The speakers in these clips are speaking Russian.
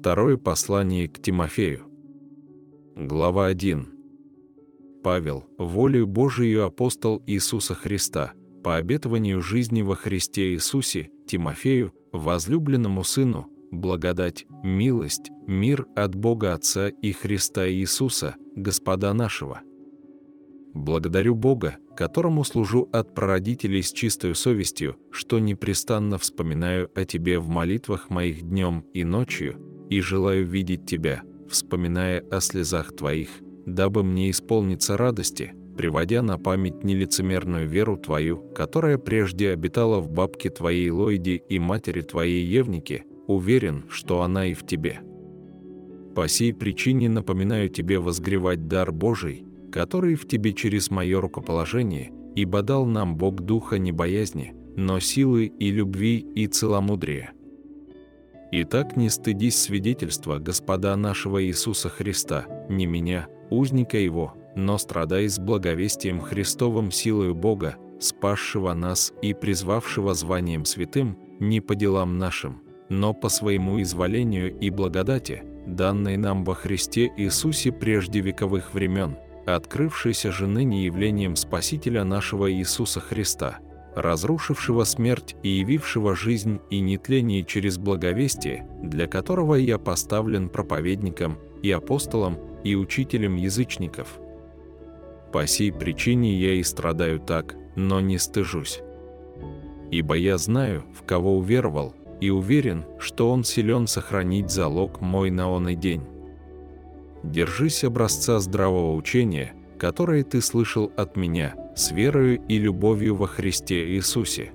Второе послание к Тимофею. Глава 1. Павел, волею Божию апостол Иисуса Христа, по обетованию жизни во Христе Иисусе, Тимофею, возлюбленному сыну, благодать, милость, мир от Бога Отца и Христа Иисуса, Господа нашего. Благодарю Бога, которому служу от прародителей с чистой совестью, что непрестанно вспоминаю о Тебе в молитвах моих днем и ночью, и желаю видеть Тебя, вспоминая о слезах Твоих, дабы мне исполниться радости, приводя на память нелицемерную веру Твою, которая прежде обитала в бабке Твоей Лойде и матери Твоей Евнике, уверен, что она и в тебе. По сей причине напоминаю тебе возгревать дар Божий, который в тебе через мое рукоположение, ибо дал нам Бог духа не боязни, но силы и любви и целомудрия. Итак, не стыдись свидетельства Господа нашего Иисуса Христа, не меня, узника Его, но страдай с благовестием Христовым силою Бога, спасшего нас и призвавшего званием святым, не по делам нашим, но по своему изволению и благодати, данной нам во Христе Иисусе прежде вековых времен, открывшейся же ныне явлением Спасителя нашего Иисуса Христа, разрушившего смерть и явившего жизнь и нетление через благовестие, для которого я поставлен проповедником и апостолом и учителем язычников. По сей причине я и страдаю так, но не стыжусь. Ибо я знаю, в кого уверовал, и уверен, что Он силен сохранить залог мой на он и день. Держись образца здравого учения, которое ты слышал от меня, с верою и любовью во Христе Иисусе.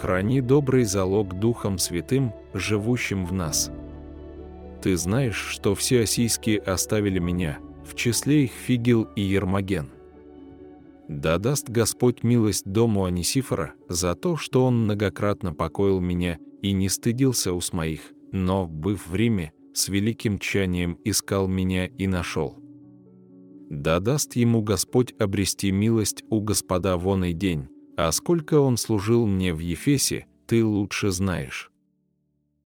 Храни добрый залог Духом Святым, живущим в нас. Ты знаешь, что все осийские оставили меня, в числе их Фигил и Ермоген. Да даст Господь милость дому Анисифора за то, что он многократно покоил меня и не стыдился ус моих, но, быв в Риме, с великим тчанием искал меня и нашел. Да даст ему Господь обрести милость у Господа вон и день, а сколько он служил мне в Ефесе, ты лучше знаешь.